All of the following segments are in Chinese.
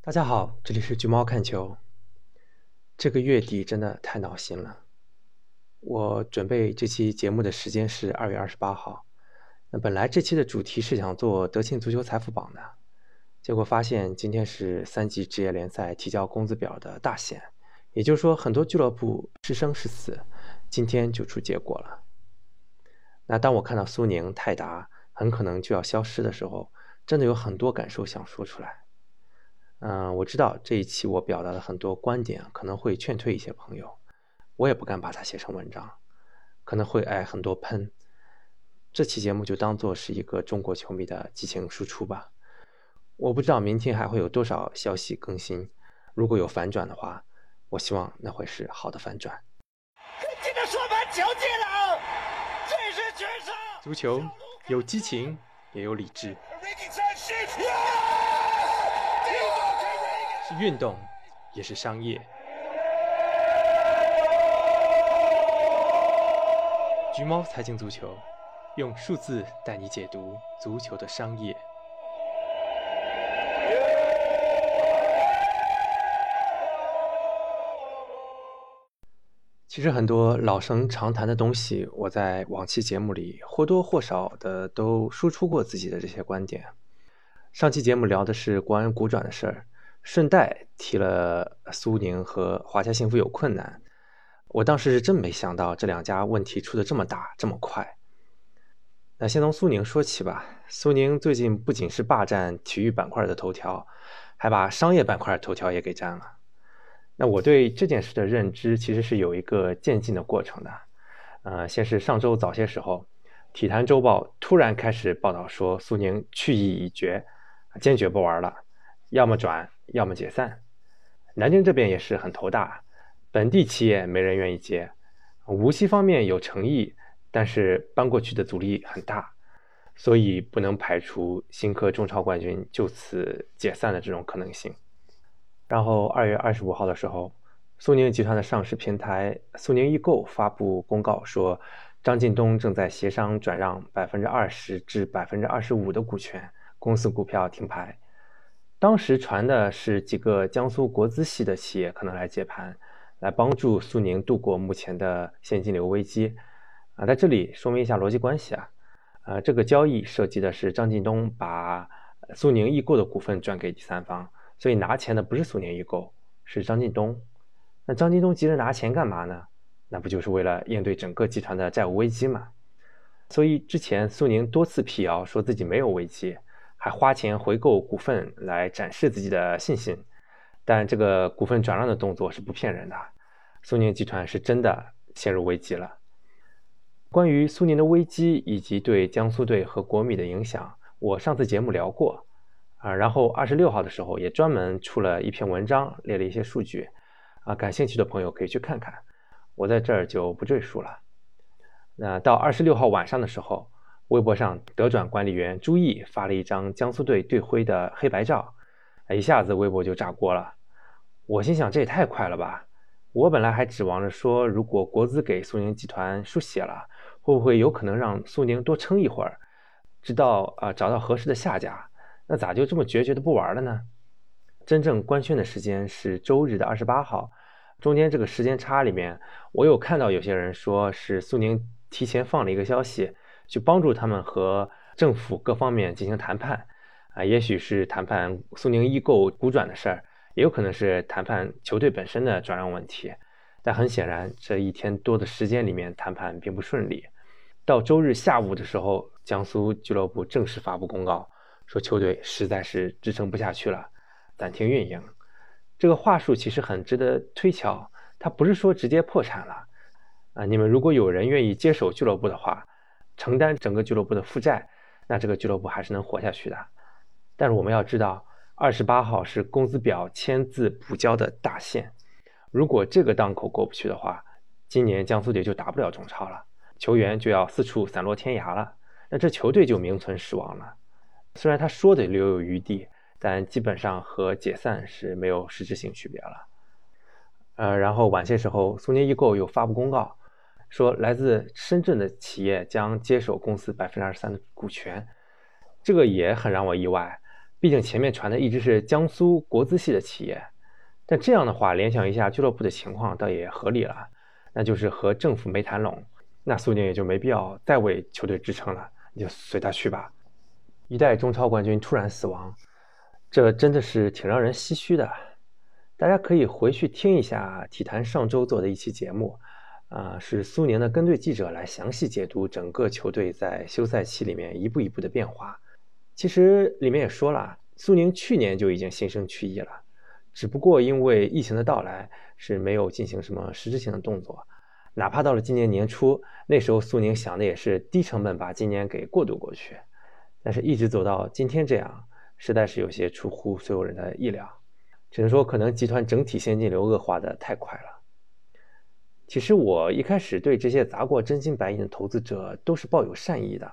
大家好，这里是橘猫看球。这个月底真的太闹心了。我准备这期节目的时间是二月二十八号。那本来这期的主题是想做德庆足球财富榜的，结果发现今天是三级职业联赛提交工资表的大限，也就是说很多俱乐部是生是死，今天就出结果了。那当我看到苏宁、泰达很可能就要消失的时候，真的有很多感受想说出来。嗯，我知道这一期我表达的很多观点可能会劝退一些朋友，我也不敢把它写成文章，可能会挨很多喷。这期节目就当做是一个中国球迷的激情输出吧。我不知道明天还会有多少消息更新，如果有反转的话，我希望那会是好的反转。今天说盘球技了，这是全场足球有激情，也有理智。是运动，也是商业。橘猫财经足球，用数字带你解读足球的商业。其实很多老生常谈的东西，我在往期节目里或多或少的都输出过自己的这些观点。上期节目聊的是国安股转的事儿。顺带提了苏宁和华夏幸福有困难，我当时是真没想到这两家问题出的这么大这么快。那先从苏宁说起吧。苏宁最近不仅是霸占体育板块的头条，还把商业板块头条也给占了。那我对这件事的认知其实是有一个渐进的过程的。呃，先是上周早些时候，体坛周报突然开始报道说苏宁去意已决，坚决不玩了，要么转。要么解散，南京这边也是很头大，本地企业没人愿意接，无锡方面有诚意，但是搬过去的阻力很大，所以不能排除新科中超冠军就此解散的这种可能性。然后二月二十五号的时候，苏宁集团的上市平台苏宁易购发布公告说，张近东正在协商转让百分之二十至百分之二十五的股权，公司股票停牌。当时传的是几个江苏国资系的企业可能来接盘，来帮助苏宁度过目前的现金流危机。啊，在这里说明一下逻辑关系啊，呃，这个交易涉及的是张近东把苏宁易购的股份转给第三方，所以拿钱的不是苏宁易购，是张近东。那张近东急着拿钱干嘛呢？那不就是为了应对整个集团的债务危机吗？所以之前苏宁多次辟谣说自己没有危机。还花钱回购股份来展示自己的信心，但这个股份转让的动作是不骗人的。苏宁集团是真的陷入危机了。关于苏宁的危机以及对江苏队和国米的影响，我上次节目聊过啊。然后二十六号的时候也专门出了一篇文章，列了一些数据啊。感兴趣的朋友可以去看看，我在这儿就不赘述了。那到二十六号晚上的时候。微博上，德转管理员朱毅发了一张江苏队队徽的黑白照，一下子微博就炸锅了。我心想，这也太快了吧！我本来还指望着说，如果国资给苏宁集团输血了，会不会有可能让苏宁多撑一会儿，直到啊找到合适的下家？那咋就这么决绝的不玩了呢？真正官宣的时间是周日的二十八号，中间这个时间差里面，我有看到有些人说是苏宁提前放了一个消息。去帮助他们和政府各方面进行谈判，啊，也许是谈判苏宁易购股转的事儿，也有可能是谈判球队本身的转让问题。但很显然，这一天多的时间里面谈判并不顺利。到周日下午的时候，江苏俱乐部正式发布公告，说球队实在是支撑不下去了，暂停运营。这个话术其实很值得推敲，他不是说直接破产了，啊，你们如果有人愿意接手俱乐部的话。承担整个俱乐部的负债，那这个俱乐部还是能活下去的。但是我们要知道，二十八号是工资表签字补交的大限，如果这个档口过不去的话，今年江苏队就打不了中超了，球员就要四处散落天涯了，那这球队就名存实亡了。虽然他说的留有余地，但基本上和解散是没有实质性区别了。呃，然后晚些时候，苏宁易购又发布公告。说来自深圳的企业将接手公司百分之二十三的股权，这个也很让我意外。毕竟前面传的一直是江苏国资系的企业。但这样的话，联想一下俱乐部的情况，倒也合理了，那就是和政府没谈拢，那苏宁也就没必要再为球队支撑了，你就随他去吧。一代中超冠军突然死亡，这真的是挺让人唏嘘的。大家可以回去听一下体坛上周做的一期节目，啊，是苏宁的跟队记者来详细解读整个球队在休赛期里面一步一步的变化。其实里面也说了，苏宁去年就已经心生去意了，只不过因为疫情的到来，是没有进行什么实质性的动作。哪怕到了今年年初，那时候苏宁想的也是低成本把今年给过渡过去，但是一直走到今天这样，实在是有些出乎所有人的意料。只能说，可能集团整体现金流恶化的太快了。其实我一开始对这些砸过真金白银的投资者都是抱有善意的，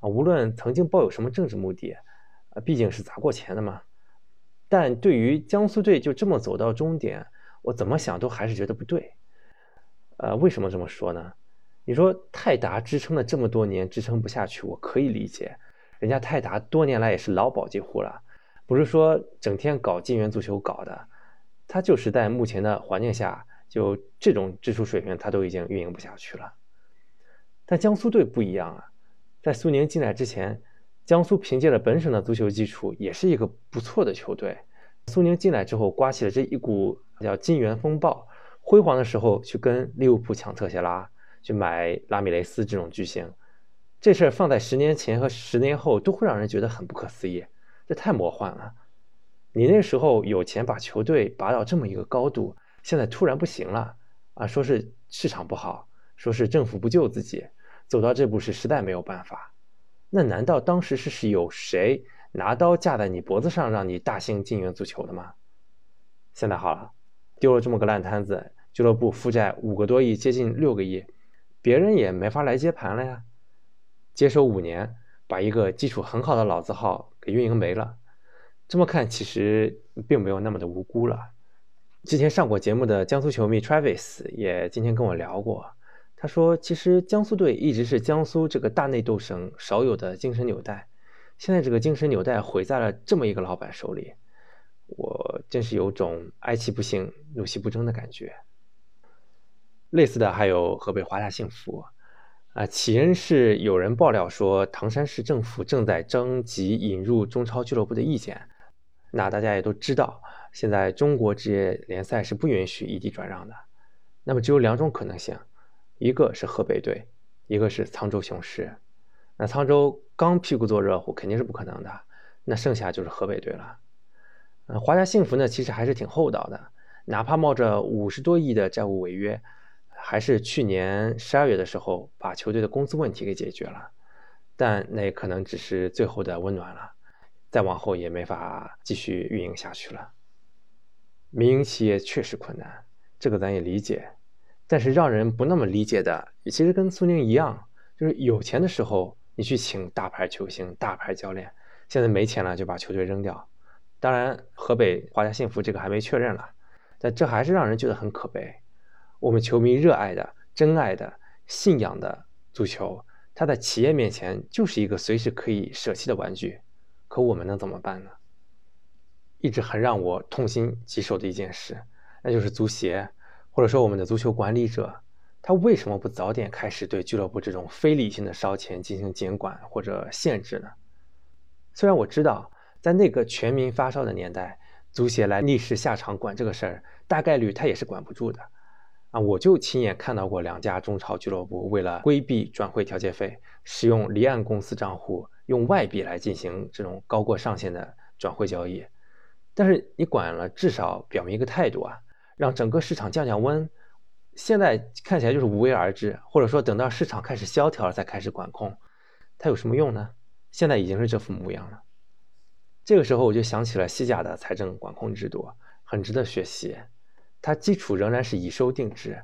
啊，无论曾经抱有什么政治目的，啊，毕竟是砸过钱的嘛。但对于江苏队就这么走到终点，我怎么想都还是觉得不对。呃，为什么这么说呢？你说泰达支撑了这么多年，支撑不下去，我可以理解，人家泰达多年来也是老保级户了。不是说整天搞金元足球搞的，他就是在目前的环境下，就这种支出水平，他都已经运营不下去了。但江苏队不一样啊，在苏宁进来之前，江苏凭借着本省的足球基础，也是一个不错的球队。苏宁进来之后，刮起了这一股叫金元风暴，辉煌的时候去跟利物浦抢特谢拉，去买拉米雷斯这种巨星，这事儿放在十年前和十年后，都会让人觉得很不可思议。这太魔幻了！你那时候有钱把球队拔到这么一个高度，现在突然不行了啊！说是市场不好，说是政府不救自己，走到这步是实在没有办法。那难道当时是是有谁拿刀架在你脖子上，让你大兴金元足球的吗？现在好了，丢了这么个烂摊子，俱乐部负债五个多亿，接近六个亿，别人也没法来接盘了呀。接手五年，把一个基础很好的老字号。给运营没了，这么看其实并没有那么的无辜了。之前上过节目的江苏球迷 Travis 也今天跟我聊过，他说其实江苏队一直是江苏这个大内斗省少有的精神纽带，现在这个精神纽带毁在了这么一个老板手里，我真是有种哀其不幸，怒其不争的感觉。类似的还有河北华夏幸福。啊，起因是有人爆料说，唐山市政府正在征集引入中超俱乐部的意见。那大家也都知道，现在中国职业联赛是不允许异地转让的。那么只有两种可能性，一个是河北队，一个是沧州雄狮。那沧州刚屁股坐热乎，肯定是不可能的。那剩下就是河北队了。嗯，华夏幸福呢，其实还是挺厚道的，哪怕冒着五十多亿的债务违约。还是去年十二月的时候把球队的工资问题给解决了，但那可能只是最后的温暖了，再往后也没法继续运营下去了。民营企业确实困难，这个咱也理解，但是让人不那么理解的，其实跟苏宁一样，就是有钱的时候你去请大牌球星、大牌教练，现在没钱了就把球队扔掉。当然，河北华夏幸福这个还没确认了，但这还是让人觉得很可悲。我们球迷热爱的、真爱的、信仰的足球，它在企业面前就是一个随时可以舍弃的玩具。可我们能怎么办呢？一直很让我痛心疾首的一件事，那就是足协或者说我们的足球管理者，他为什么不早点开始对俱乐部这种非理性的烧钱进行监管或者限制呢？虽然我知道，在那个全民发烧的年代，足协来逆势下场管这个事儿，大概率他也是管不住的。啊，我就亲眼看到过两家中超俱乐部为了规避转会调节费，使用离岸公司账户，用外币来进行这种高过上限的转会交易。但是你管了，至少表明一个态度啊，让整个市场降降温。现在看起来就是无为而治，或者说等到市场开始萧条了再开始管控，它有什么用呢？现在已经是这副模样了。这个时候我就想起了西甲的财政管控制度，很值得学习。它基础仍然是以收定制，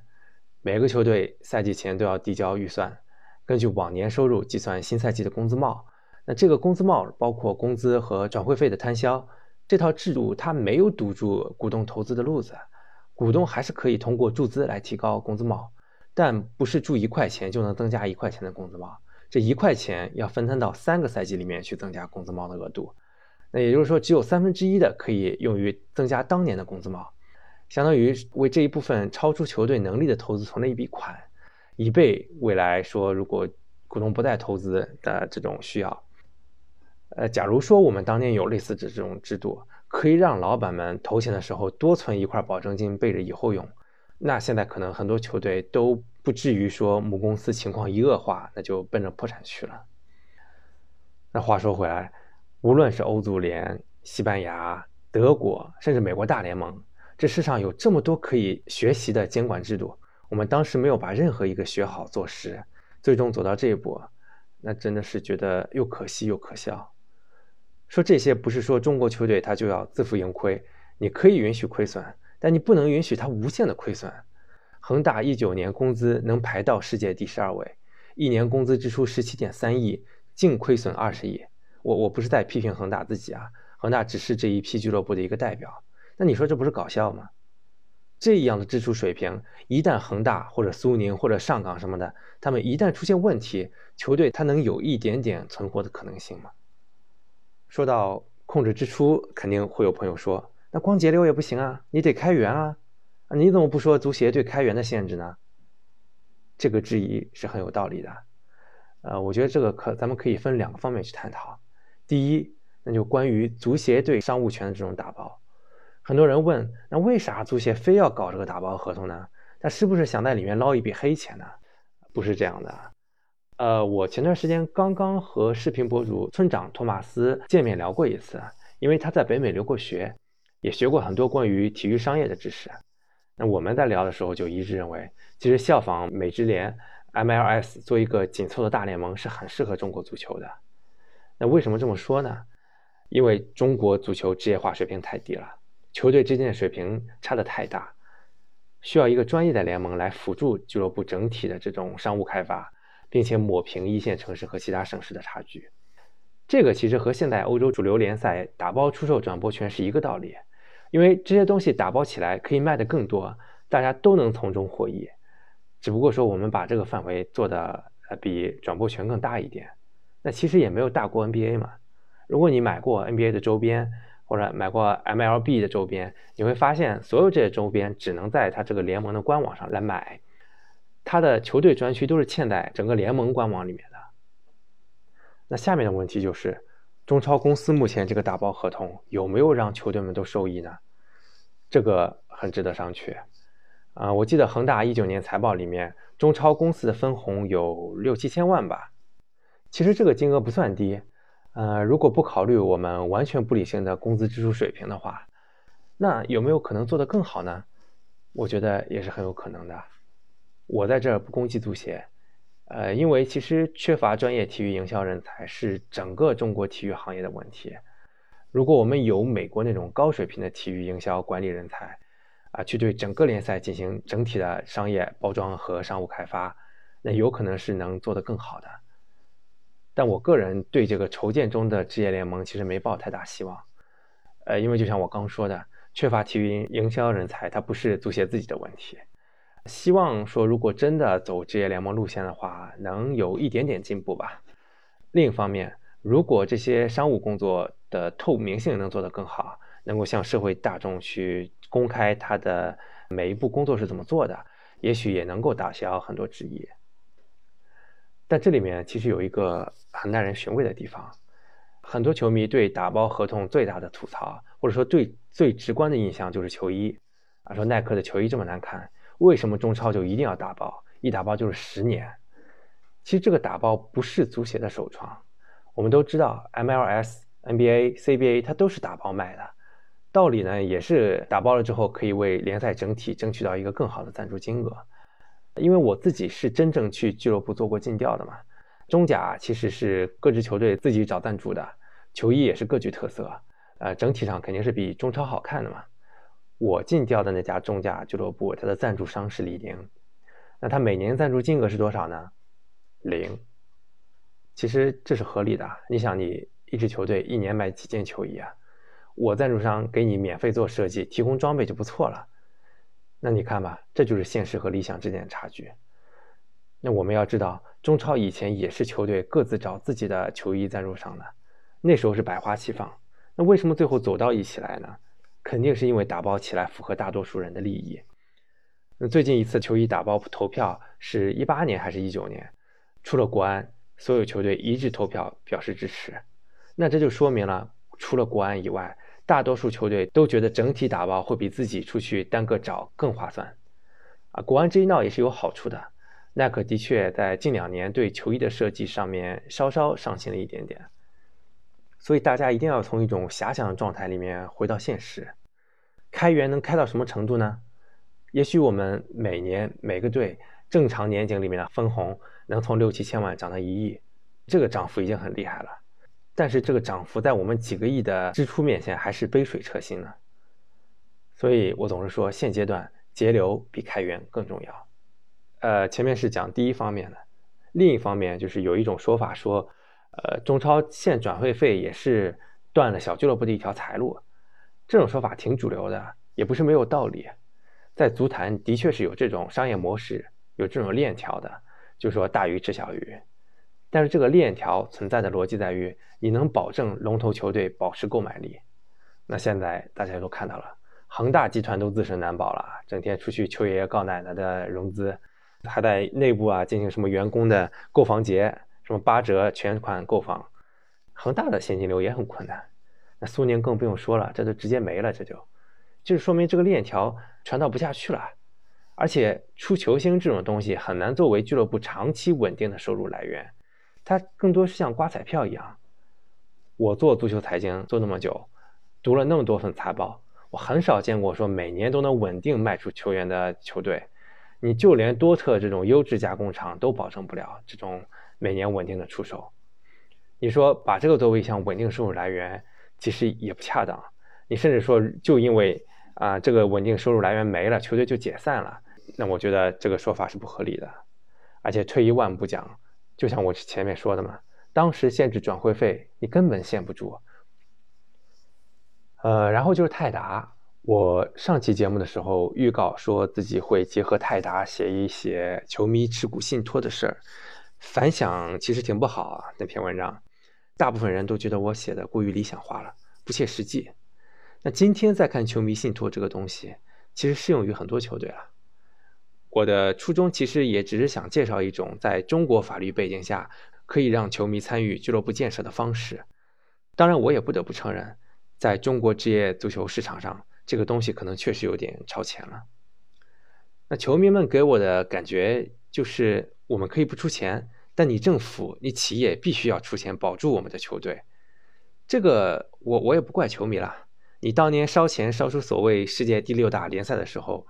每个球队赛季前都要递交预算，根据往年收入计算新赛季的工资帽。那这个工资帽包括工资和转会费的摊销。这套制度它没有堵住股东投资的路子，股东还是可以通过注资来提高工资帽，但不是注一块钱就能增加一块钱的工资帽。这一块钱要分摊到三个赛季里面去增加工资帽的额度。那也就是说，只有三分之一的可以用于增加当年的工资帽，相当于为这一部分超出球队能力的投资存了一笔款，以备未来说如果股东不再投资的这种需要。呃，假如说我们当年有类似的这种制度，可以让老板们投钱的时候多存一块保证金备着以后用，那现在可能很多球队都不至于说母公司情况一恶化，那就奔着破产去了。那话说回来。无论是欧足联、西班牙、德国，甚至美国大联盟，这世上有这么多可以学习的监管制度，我们当时没有把任何一个学好做实，最终走到这一步，那真的是觉得又可惜又可笑。说这些不是说中国球队他就要自负盈亏，你可以允许亏损，但你不能允许它无限的亏损。恒大一九年工资能排到世界第十二位，一年工资支出十七点三亿，净亏损二十亿。我我不是在批评恒大自己啊，恒大只是这一批俱乐部的一个代表。那你说这不是搞笑吗？这样的支出水平，一旦恒大或者苏宁或者上港什么的，他们一旦出现问题，球队他能有一点点存活的可能性吗？说到控制支出，肯定会有朋友说，那光节流也不行啊，你得开源啊，你怎么不说足协对开源的限制呢？这个质疑是很有道理的。呃，我觉得这个可咱们可以分两个方面去探讨。第一，那就关于足协对商务权的这种打包，很多人问，那为啥足协非要搞这个打包合同呢？他是不是想在里面捞一笔黑钱呢？不是这样的。呃，我前段时间刚刚和视频博主村长托马斯见面聊过一次，因为他在北美留过学，也学过很多关于体育商业的知识。那我们在聊的时候就一致认为，其实效仿美职联 MLS 做一个紧凑的大联盟是很适合中国足球的。那为什么这么说呢？因为中国足球职业化水平太低了，球队之间的水平差的太大，需要一个专业的联盟来辅助俱乐部整体的这种商务开发，并且抹平一线城市和其他省市的差距。这个其实和现在欧洲主流联赛打包出售转播权是一个道理，因为这些东西打包起来可以卖得更多，大家都能从中获益。只不过说我们把这个范围做的呃比转播权更大一点。那其实也没有大过 NBA 嘛。如果你买过 NBA 的周边，或者买过 MLB 的周边，你会发现所有这些周边只能在它这个联盟的官网上来买，他的球队专区都是嵌在整个联盟官网里面的。那下面的问题就是，中超公司目前这个打包合同有没有让球队们都受益呢？这个很值得商榷。啊，我记得恒大一九年财报里面，中超公司的分红有六七千万吧。其实这个金额不算低，呃，如果不考虑我们完全不理性的工资支出水平的话，那有没有可能做得更好呢？我觉得也是很有可能的。我在这儿不攻击足协，呃，因为其实缺乏专业体育营销人才是整个中国体育行业的问题。如果我们有美国那种高水平的体育营销管理人才，啊，去对整个联赛进行整体的商业包装和商务开发，那有可能是能做得更好的。但我个人对这个筹建中的职业联盟其实没抱太大希望，呃，因为就像我刚说的，缺乏体育营销人才，它不是足协自己的问题。希望说，如果真的走职业联盟路线的话，能有一点点进步吧。另一方面，如果这些商务工作的透明性能做得更好，能够向社会大众去公开他的每一步工作是怎么做的，也许也能够打消很多质疑。但这里面其实有一个很耐人寻味的地方，很多球迷对打包合同最大的吐槽，或者说对最直观的印象就是球衣啊，说耐克的球衣这么难看，为什么中超就一定要打包？一打包就是十年。其实这个打包不是足协的首创，我们都知道，MLS、NBA、CBA 它都是打包卖的，道理呢也是打包了之后可以为联赛整体争取到一个更好的赞助金额。因为我自己是真正去俱乐部做过尽调的嘛，中甲其实是各支球队自己找赞助的，球衣也是各具特色，呃，整体上肯定是比中超好看的嘛。我进调的那家中甲俱乐部，它的赞助商是李宁，那它每年赞助金额是多少呢？零。其实这是合理的，你想你一支球队一年卖几件球衣啊？我赞助商给你免费做设计，提供装备就不错了。那你看吧，这就是现实和理想之间的差距。那我们要知道，中超以前也是球队各自找自己的球衣赞助商的，那时候是百花齐放。那为什么最后走到一起来呢？肯定是因为打包起来符合大多数人的利益。那最近一次球衣打包投票是一八年还是一九年？出了国安，所有球队一致投票表示支持。那这就说明了，除了国安以外，大多数球队都觉得整体打包会比自己出去单个找更划算。啊，国安这一闹也是有好处的。耐克的确在近两年对球衣的设计上面稍稍上心了一点点。所以大家一定要从一种遐想的状态里面回到现实。开源能开到什么程度呢？也许我们每年每个队正常年景里面的分红能从六七千万涨到一亿，这个涨幅已经很厉害了。但是这个涨幅在我们几个亿的支出面前还是杯水车薪呢。所以我总是说，现阶段节流比开源更重要。呃，前面是讲第一方面的，另一方面就是有一种说法说。呃，中超限转会费也是断了小俱乐部的一条财路，这种说法挺主流的，也不是没有道理。在足坛的确是有这种商业模式，有这种链条的，就说大鱼吃小鱼。但是这个链条存在的逻辑在于，你能保证龙头球队保持购买力。那现在大家都看到了，恒大集团都自身难保了，整天出去求爷爷告奶奶的融资，还在内部啊进行什么员工的购房节。什么八折全款购房，恒大的现金流也很困难，那苏宁更不用说了，这都直接没了，这就就是说明这个链条传导不下去了，而且出球星这种东西很难作为俱乐部长期稳定的收入来源，它更多是像刮彩票一样。我做足球财经做那么久，读了那么多份财报，我很少见过说每年都能稳定卖出球员的球队，你就连多特这种优质加工厂都保证不了这种。每年稳定的出手，你说把这个作为一项稳定收入来源，其实也不恰当。你甚至说，就因为啊这个稳定收入来源没了，球队就解散了，那我觉得这个说法是不合理的。而且退一万步讲，就像我前面说的嘛，当时限制转会费，你根本限不住。呃，然后就是泰达，我上期节目的时候预告说自己会结合泰达写一写球迷持股信托的事儿。反响其实挺不好啊，那篇文章，大部分人都觉得我写的过于理想化了，不切实际。那今天再看球迷信托这个东西，其实适用于很多球队了。我的初衷其实也只是想介绍一种在中国法律背景下可以让球迷参与俱乐部建设的方式。当然，我也不得不承认，在中国职业足球市场上，这个东西可能确实有点超前了。那球迷们给我的感觉就是。我们可以不出钱，但你政府、你企业必须要出钱保住我们的球队。这个我我也不怪球迷了。你当年烧钱烧出所谓世界第六大联赛的时候，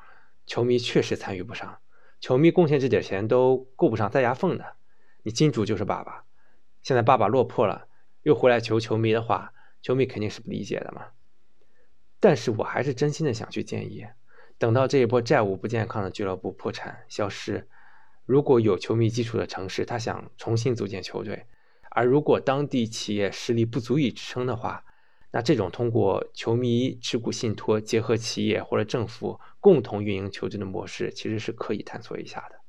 球迷确实参与不上，球迷贡献这点钱都够不上塞牙缝的。你金主就是爸爸，现在爸爸落魄了，又回来求球迷的话，球迷肯定是不理解的嘛。但是我还是真心的想去建议，等到这一波债务不健康的俱乐部破产消失。如果有球迷基础的城市，他想重新组建球队，而如果当地企业实力不足以支撑的话，那这种通过球迷持股信托结合企业或者政府共同运营球队的模式，其实是可以探索一下的。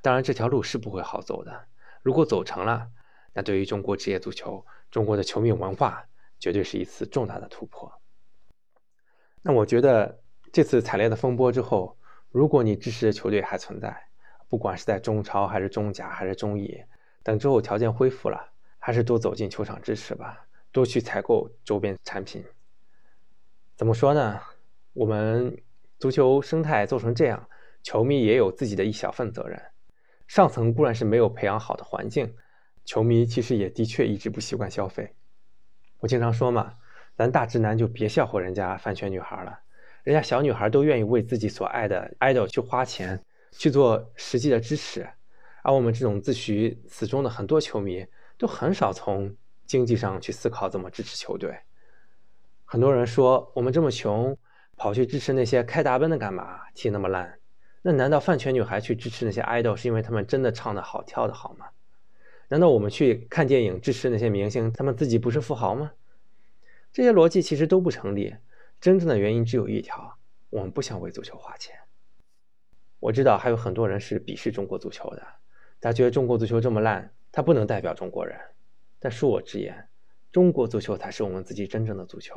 当然，这条路是不会好走的。如果走成了，那对于中国职业足球、中国的球迷文化，绝对是一次重大的突破。那我觉得这次惨烈的风波之后，如果你支持的球队还存在，不管是在中超还是中甲还是中乙，等之后条件恢复了，还是多走进球场支持吧，多去采购周边产品。怎么说呢？我们足球生态做成这样，球迷也有自己的一小份责任。上层固然是没有培养好的环境，球迷其实也的确一直不习惯消费。我经常说嘛，咱大直男就别笑话人家饭圈女孩了，人家小女孩都愿意为自己所爱的 idol 去花钱。去做实际的支持，而我们这种自诩死忠的很多球迷都很少从经济上去思考怎么支持球队。很多人说我们这么穷，跑去支持那些开大奔的干嘛？踢那么烂？那难道饭圈女孩去支持那些 idol 是因为他们真的唱的好、跳的好吗？难道我们去看电影支持那些明星，他们自己不是富豪吗？这些逻辑其实都不成立。真正的原因只有一条：我们不想为足球花钱。我知道还有很多人是鄙视中国足球的，他觉得中国足球这么烂，他不能代表中国人。但恕我直言，中国足球才是我们自己真正的足球。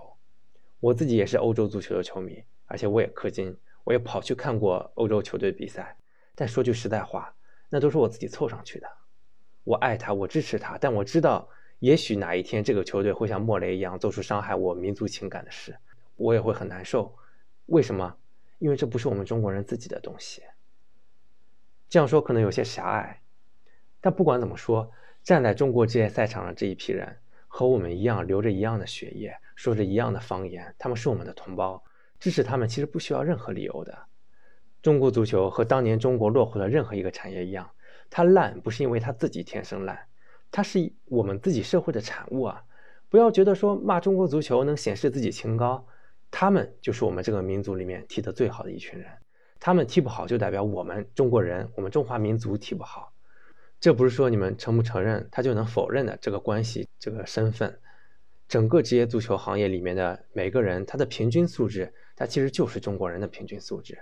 我自己也是欧洲足球的球迷，而且我也氪金，我也跑去看过欧洲球队比赛。但说句实在话，那都是我自己凑上去的。我爱他，我支持他，但我知道，也许哪一天这个球队会像莫雷一样做出伤害我民族情感的事，我也会很难受。为什么？因为这不是我们中国人自己的东西。这样说可能有些狭隘，但不管怎么说，站在中国职业赛场上这一批人，和我们一样流着一样的血液，说着一样的方言，他们是我们的同胞，支持他们其实不需要任何理由的。中国足球和当年中国落后的任何一个产业一样，它烂不是因为它自己天生烂，它是我们自己社会的产物啊！不要觉得说骂中国足球能显示自己清高，他们就是我们这个民族里面踢得最好的一群人，他们踢不好就代表我们中国人，我们中华民族踢不好，这不是说你们承不承认他就能否认的这个关系这个身份。整个职业足球行业里面的每个人，他的平均素质，他其实就是中国人的平均素质。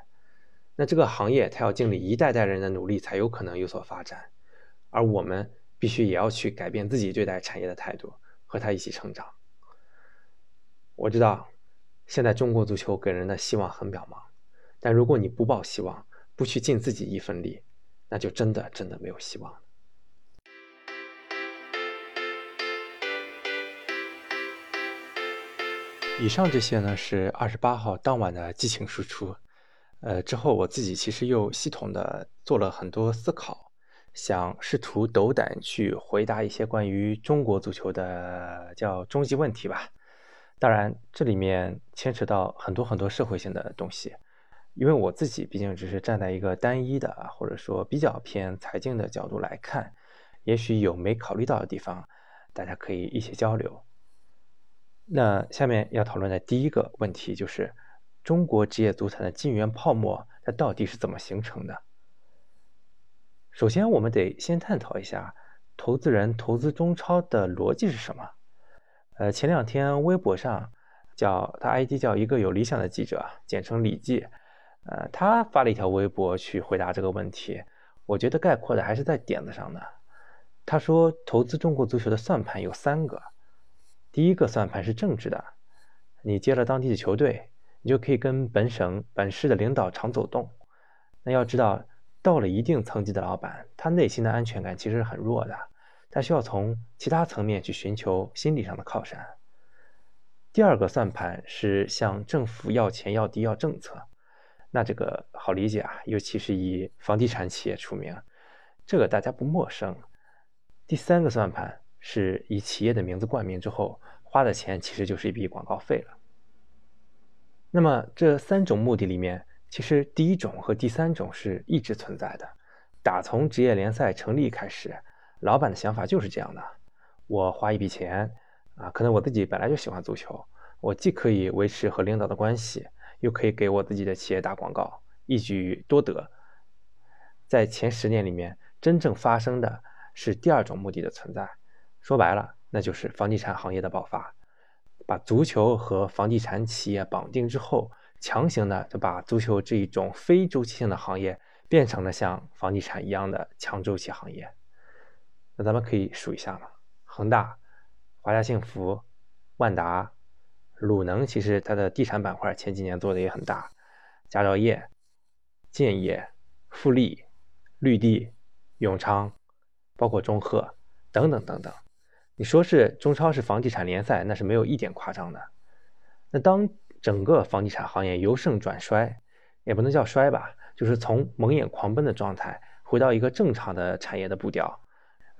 那这个行业，他要经历一代代人的努力，才有可能有所发展，而我们必须也要去改变自己对待产业的态度，和他一起成长。我知道，现在中国足球给人的希望很渺茫，但如果你不抱希望，不去尽自己一份力，那就真的真的没有希望。以上这些呢，是二十八号当晚的激情输出。呃，之后我自己其实又系统的做了很多思考，想试图斗胆去回答一些关于中国足球的叫终极问题吧。当然，这里面牵扯到很多很多社会性的东西，因为我自己毕竟只是站在一个单一的或者说比较偏财经的角度来看，也许有没考虑到的地方，大家可以一起交流。那下面要讨论的第一个问题就是。中国职业足坛的金元泡沫，它到底是怎么形成的？首先，我们得先探讨一下投资人投资中超的逻辑是什么。呃，前两天微博上叫他 ID 叫一个有理想的记者，简称李记，呃，他发了一条微博去回答这个问题。我觉得概括的还是在点子上的。他说，投资中国足球的算盘有三个，第一个算盘是政治的，你接了当地的球队。你就可以跟本省本市的领导常走动。那要知道，到了一定层级的老板，他内心的安全感其实是很弱的，他需要从其他层面去寻求心理上的靠山。第二个算盘是向政府要钱、要地、要政策。那这个好理解啊，尤其是以房地产企业出名，这个大家不陌生。第三个算盘是以企业的名字冠名之后，花的钱其实就是一笔广告费了。那么这三种目的里面，其实第一种和第三种是一直存在的。打从职业联赛成立开始，老板的想法就是这样的：我花一笔钱啊，可能我自己本来就喜欢足球，我既可以维持和领导的关系，又可以给我自己的企业打广告，一举多得。在前十年里面，真正发生的是第二种目的的存在。说白了，那就是房地产行业的爆发。把足球和房地产企业绑定之后，强行的就把足球这一种非周期性的行业变成了像房地产一样的强周期行业。那咱们可以数一下嘛：恒大、华夏幸福、万达、鲁能，其实它的地产板块前几年做的也很大；佳兆业、建业、富力、绿地、永昌，包括中赫等等等等。你说是中超是房地产联赛，那是没有一点夸张的。那当整个房地产行业由盛转衰，也不能叫衰吧，就是从蒙眼狂奔的状态回到一个正常的产业的步调。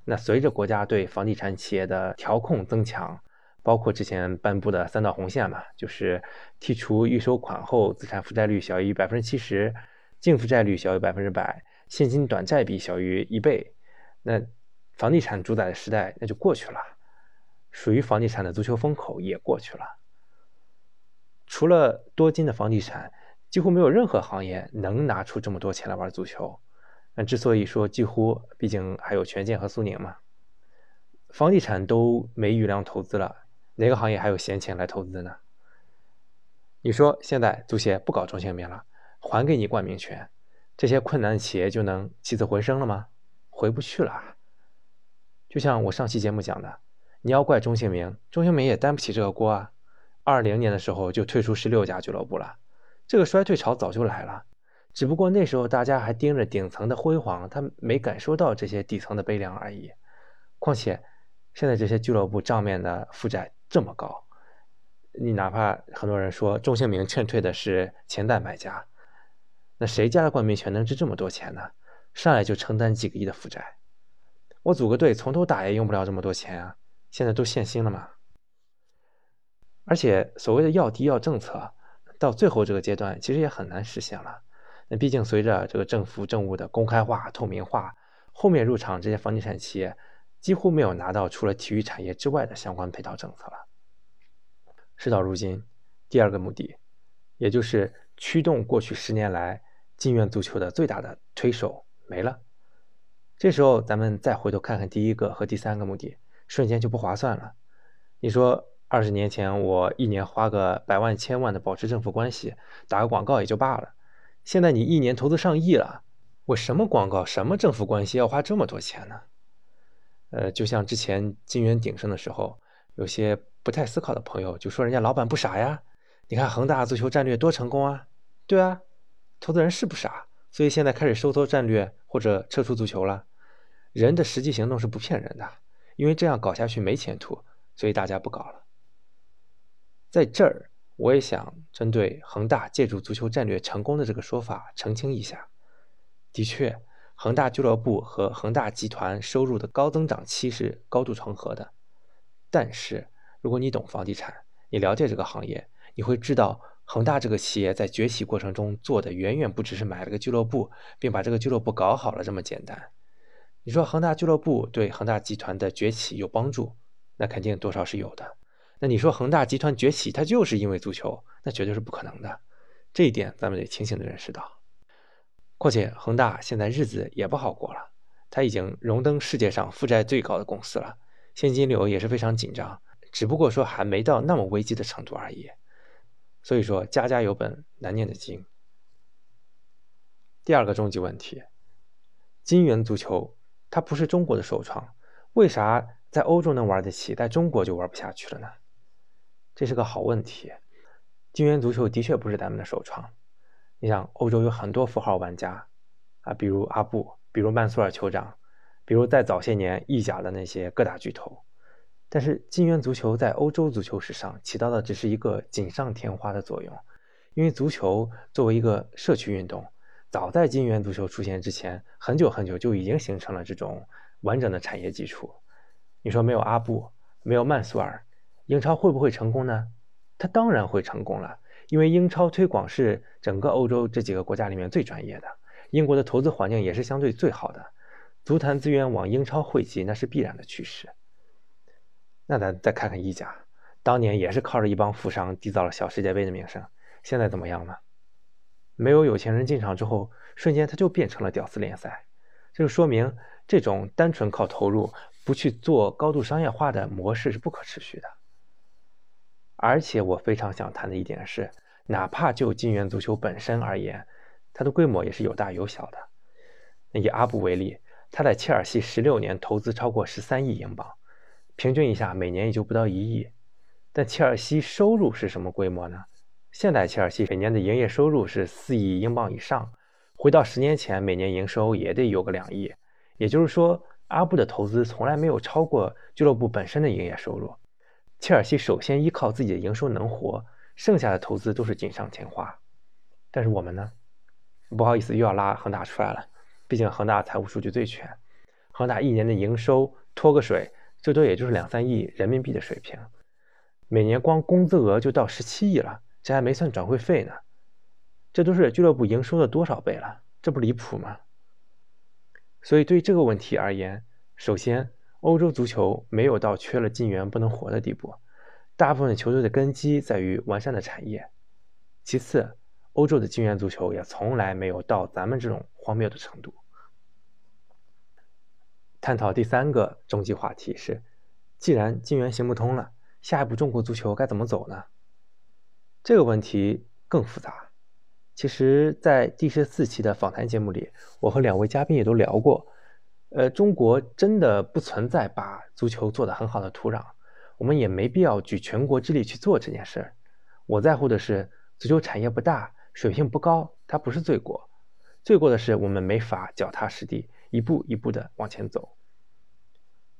那随着国家对房地产企业的调控增强，包括之前颁布的三道红线嘛，就是剔除预收款后资产负债率小于百分之七十，净负债率小于百分之百，现金短债比小于一倍，那。房地产主宰的时代那就过去了，属于房地产的足球风口也过去了。除了多金的房地产，几乎没有任何行业能拿出这么多钱来玩足球。那之所以说几乎，毕竟还有权健和苏宁嘛。房地产都没余量投资了，哪个行业还有闲钱来投资呢？你说现在足协不搞中性名了，还给你冠名权，这些困难的企业就能起死回生了吗？回不去了。就像我上期节目讲的，你要怪钟兴民，钟兴民也担不起这个锅啊。二零年的时候就退出十六家俱乐部了，这个衰退潮早就来了，只不过那时候大家还盯着顶层的辉煌，他没感受到这些底层的悲凉而已。况且现在这些俱乐部账面的负债这么高，你哪怕很多人说钟兴明劝退的是潜在买家，那谁家的冠名权能值这么多钱呢？上来就承担几个亿的负债，我组个队从头打也用不了这么多钱啊！现在都限薪了嘛。而且所谓的要低要政策，到最后这个阶段其实也很难实现了。那毕竟随着这个政府政务的公开化、透明化，后面入场这些房地产企业几乎没有拿到除了体育产业之外的相关配套政策了。事到如今，第二个目的，也就是驱动过去十年来金元足球的最大的推手没了。这时候咱们再回头看看第一个和第三个目的，瞬间就不划算了。你说？二十年前，我一年花个百万、千万的保持政府关系，打个广告也就罢了。现在你一年投资上亿了，我什么广告、什么政府关系要花这么多钱呢？呃，就像之前金元鼎盛的时候，有些不太思考的朋友就说人家老板不傻呀。你看恒大足球战略多成功啊！对啊，投资人是不傻，所以现在开始收缩战略或者撤出足球了。人的实际行动是不骗人的，因为这样搞下去没前途，所以大家不搞了。在这儿，我也想针对恒大借助足球战略成功的这个说法澄清一下。的确，恒大俱乐部和恒大集团收入的高增长期是高度重合的。但是，如果你懂房地产，你了解这个行业，你会知道，恒大这个企业在崛起过程中做的远远不只是买了个俱乐部，并把这个俱乐部搞好了这么简单。你说恒大俱乐部对恒大集团的崛起有帮助，那肯定多少是有的。那你说恒大集团崛起，它就是因为足球，那绝对是不可能的。这一点咱们得清醒的认识到。况且恒大现在日子也不好过了，它已经荣登世界上负债最高的公司了，现金流也是非常紧张，只不过说还没到那么危机的程度而已。所以说家家有本难念的经。第二个终极问题，金元足球它不是中国的首创，为啥在欧洲能玩得起，在中国就玩不下去了呢？这是个好问题，金元足球的确不是咱们的首创。你想，欧洲有很多符号玩家啊，比如阿布，比如曼苏尔酋长，比如在早些年意甲的那些各大巨头。但是金元足球在欧洲足球史上起到的只是一个锦上添花的作用，因为足球作为一个社区运动，早在金元足球出现之前，很久很久就已经形成了这种完整的产业基础。你说没有阿布，没有曼苏尔？英超会不会成功呢？它当然会成功了，因为英超推广是整个欧洲这几个国家里面最专业的，英国的投资环境也是相对最好的，足坛资源往英超汇集那是必然的趋势。那咱再看看意甲，当年也是靠着一帮富商缔造了小世界杯的名声，现在怎么样呢？没有有钱人进场之后，瞬间它就变成了屌丝联赛，这就说明这种单纯靠投入不去做高度商业化的模式是不可持续的。而且我非常想谈的一点是，哪怕就金元足球本身而言，它的规模也是有大有小的。以阿布为例，他在切尔西十六年投资超过十三亿英镑，平均一下每年也就不到一亿。但切尔西收入是什么规模呢？现在切尔西每年的营业收入是四亿英镑以上，回到十年前，每年营收也得有个两亿。也就是说，阿布的投资从来没有超过俱乐部本身的营业收入。切尔西首先依靠自己的营收能活，剩下的投资都是锦上添花。但是我们呢？不好意思，又要拉恒大出来了。毕竟恒大财务数据最全，恒大一年的营收脱个水，最多也就是两三亿人民币的水平，每年光工资额就到十七亿了，这还没算转会费呢。这都是俱乐部营收的多少倍了？这不离谱吗？所以对这个问题而言，首先。欧洲足球没有到缺了金元不能活的地步，大部分球队的根基在于完善的产业。其次，欧洲的金元足球也从来没有到咱们这种荒谬的程度。探讨第三个终极话题是：既然金元行不通了，下一步中国足球该怎么走呢？这个问题更复杂。其实，在第十四期的访谈节目里，我和两位嘉宾也都聊过。呃，中国真的不存在把足球做得很好的土壤，我们也没必要举全国之力去做这件事儿。我在乎的是足球产业不大，水平不高，它不是罪过。罪过的是我们没法脚踏实地，一步一步的往前走。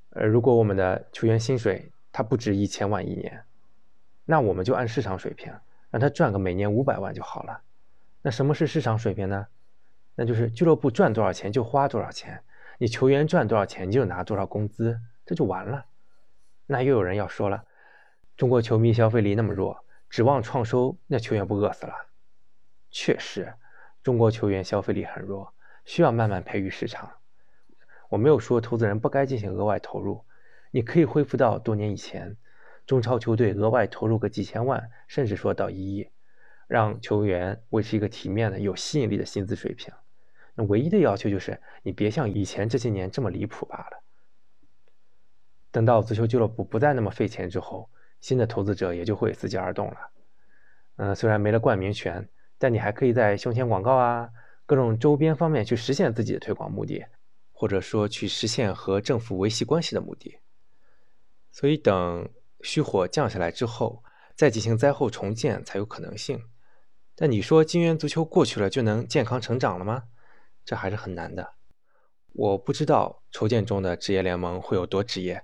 呃，如果我们的球员薪水它不值一千万一年，那我们就按市场水平让他赚个每年五百万就好了。那什么是市场水平呢？那就是俱乐部赚多少钱就花多少钱，你球员赚多少钱就拿多少工资，这就完了。那又有人要说了，中国球迷消费力那么弱，指望创收，那球员不饿死了？确实，中国球员消费力很弱，需要慢慢培育市场。我没有说投资人不该进行额外投入，你可以恢复到多年以前，中超球队额外投入个几千万，甚至说到一亿，让球员维持一个体面的、有吸引力的薪资水平。那唯一的要求就是你别像以前这些年这么离谱罢了。等到足球俱乐部不再那么费钱之后，新的投资者也就会伺机而动了。嗯，虽然没了冠名权，但你还可以在胸前广告啊、各种周边方面去实现自己的推广目的，或者说去实现和政府维系关系的目的。所以等虚火降下来之后，再进行灾后重建才有可能性。但你说金元足球过去了就能健康成长了吗？这还是很难的。我不知道筹建中的职业联盟会有多职业，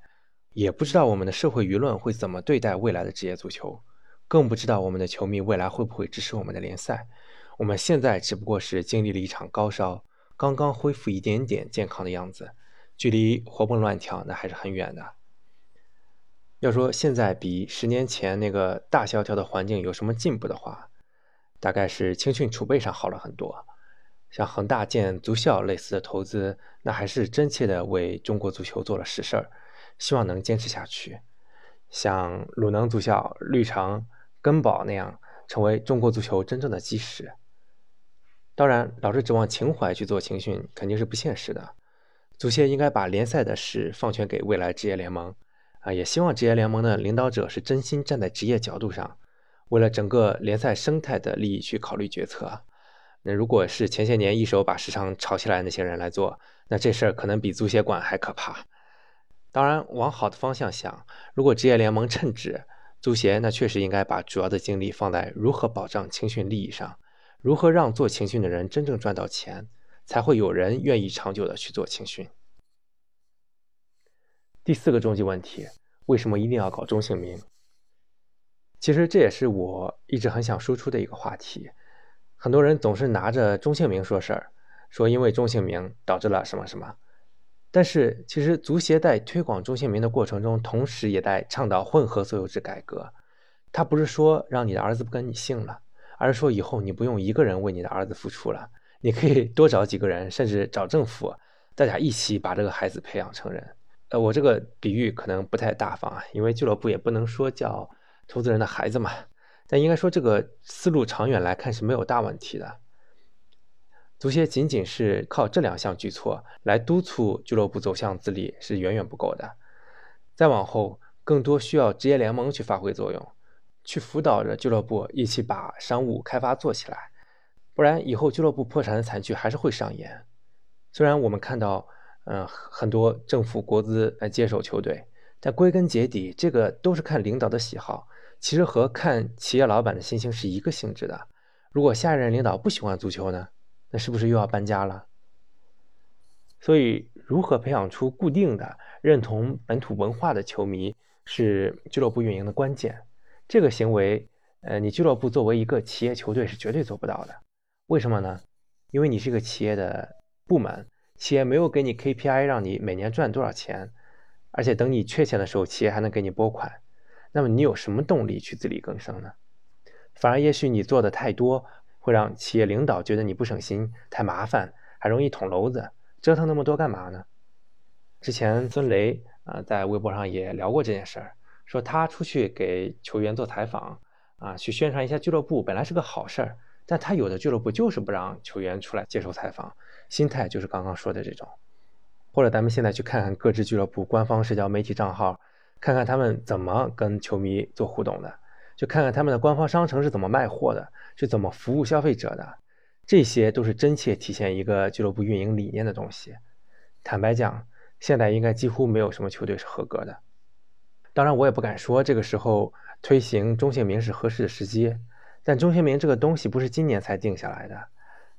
也不知道我们的社会舆论会怎么对待未来的职业足球，更不知道我们的球迷未来会不会支持我们的联赛。我们现在只不过是经历了一场高烧，刚刚恢复一点点健康的样子，距离活蹦乱跳那还是很远的。要说现在比十年前那个大萧条的环境有什么进步的话，大概是青训储备上好了很多。像恒大建足校类似的投资，那还是真切的为中国足球做了实事儿，希望能坚持下去。像鲁能足校、绿城、根宝那样，成为中国足球真正的基石。当然，老是指望情怀去做青训，肯定是不现实的。足协应该把联赛的事放权给未来职业联盟，啊，也希望职业联盟的领导者是真心站在职业角度上，为了整个联赛生态的利益去考虑决策。那如果是前些年一手把市场炒起来那些人来做，那这事儿可能比足协管还可怕。当然，往好的方向想，如果职业联盟称职，足协那确实应该把主要的精力放在如何保障青训利益上，如何让做青训的人真正赚到钱，才会有人愿意长久的去做青训。第四个终极问题，为什么一定要搞中性名？其实这也是我一直很想输出的一个话题。很多人总是拿着中性名说事儿，说因为中性名导致了什么什么。但是其实足协在推广中性名的过程中，同时也在倡导混合所有制改革。他不是说让你的儿子不跟你姓了，而是说以后你不用一个人为你的儿子付出了，你可以多找几个人，甚至找政府，大家一起把这个孩子培养成人。呃，我这个比喻可能不太大方啊，因为俱乐部也不能说叫投资人的孩子嘛。但应该说，这个思路长远来看是没有大问题的。足协仅仅是靠这两项举措来督促俱乐部走向自立是远远不够的。再往后，更多需要职业联盟去发挥作用，去辅导着俱乐部一起把商务开发做起来。不然，以后俱乐部破产的惨剧还是会上演。虽然我们看到，嗯，很多政府国资来接手球队，但归根结底，这个都是看领导的喜好。其实和看企业老板的心情是一个性质的。如果下一任领导不喜欢足球呢，那是不是又要搬家了？所以，如何培养出固定的认同本土文化的球迷，是俱乐部运营的关键。这个行为，呃，你俱乐部作为一个企业球队是绝对做不到的。为什么呢？因为你是个企业的部门，企业没有给你 KPI 让你每年赚多少钱，而且等你缺钱的时候，企业还能给你拨款。那么你有什么动力去自力更生呢？反而也许你做的太多，会让企业领导觉得你不省心、太麻烦，还容易捅娄子。折腾那么多干嘛呢？之前孙雷啊在微博上也聊过这件事儿，说他出去给球员做采访啊，去宣传一下俱乐部，本来是个好事儿，但他有的俱乐部就是不让球员出来接受采访，心态就是刚刚说的这种。或者咱们现在去看看各支俱乐部官方社交媒体账号。看看他们怎么跟球迷做互动的，就看看他们的官方商城是怎么卖货的，是怎么服务消费者的，这些都是真切体现一个俱乐部运营理念的东西。坦白讲，现在应该几乎没有什么球队是合格的。当然，我也不敢说这个时候推行中性名是合适的时机。但中性名这个东西不是今年才定下来的，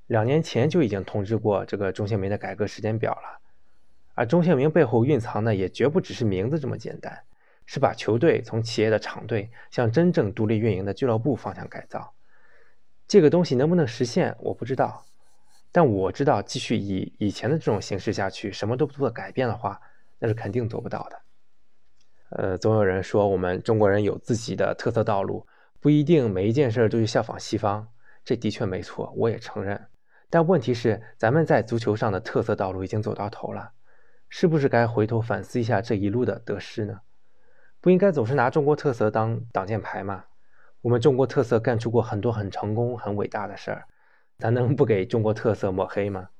两年前就已经通知过这个中性名的改革时间表了。而中性名背后蕴藏的也绝不只是名字这么简单，是把球队从企业的厂队向真正独立运营的俱乐部方向改造。这个东西能不能实现，我不知道。但我知道，继续以以前的这种形式下去，什么都不做改变的话，那是肯定做不到的。呃，总有人说我们中国人有自己的特色道路，不一定每一件事都去效仿西方。这的确没错，我也承认。但问题是，咱们在足球上的特色道路已经走到头了，是不是该回头反思一下这一路的得失呢？不应该总是拿中国特色当挡箭牌吗？我们中国特色干出过很多很成功、很伟大的事儿。咱能不给中国特色抹黑吗？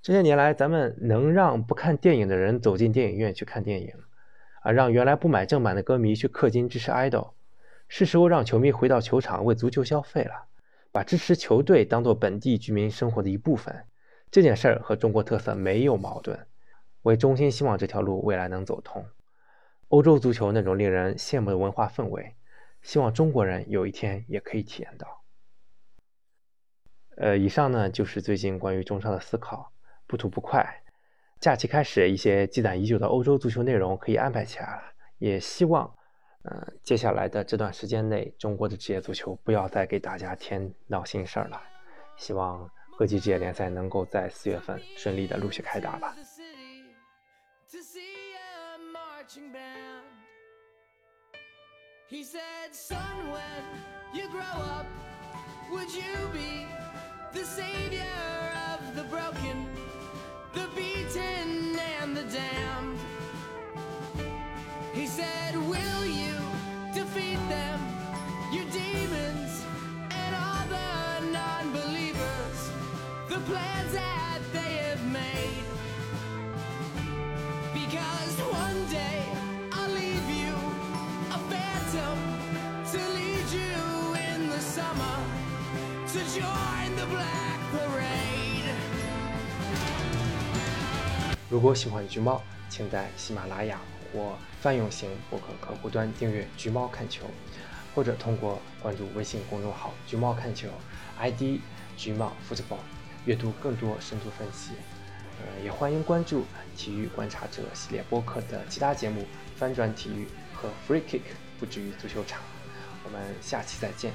这些年来，咱们能让不看电影的人走进电影院去看电影，啊，让原来不买正版的歌迷去氪金支持 idol，是时候让球迷回到球场为足球消费了，把支持球队当做本地居民生活的一部分。这件事儿和中国特色没有矛盾，我也衷心希望这条路未来能走通。欧洲足球那种令人羡慕的文化氛围，希望中国人有一天也可以体验到。呃，以上呢就是最近关于中超的思考，不吐不快。假期开始，一些积攒已久的欧洲足球内容可以安排起来了。也希望，呃，接下来的这段时间内，中国的职业足球不要再给大家添闹心事儿了。希望各级职业联赛能够在四月份顺利的陆续开打吧。The savior of the broken, the beaten and the damned. He said, Will you defeat them, your demons and all the non believers, the plans 如果喜欢橘猫，请在喜马拉雅或泛用型博客客户端订阅“橘猫看球”，或者通过关注微信公众号“橘猫看球 ”，ID“ 橘猫 football”，阅读更多深度分析。呃，也欢迎关注“体育观察者”系列播客的其他节目，《翻转体育》和《Free Kick》，不止于足球场。我们下期再见。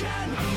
Can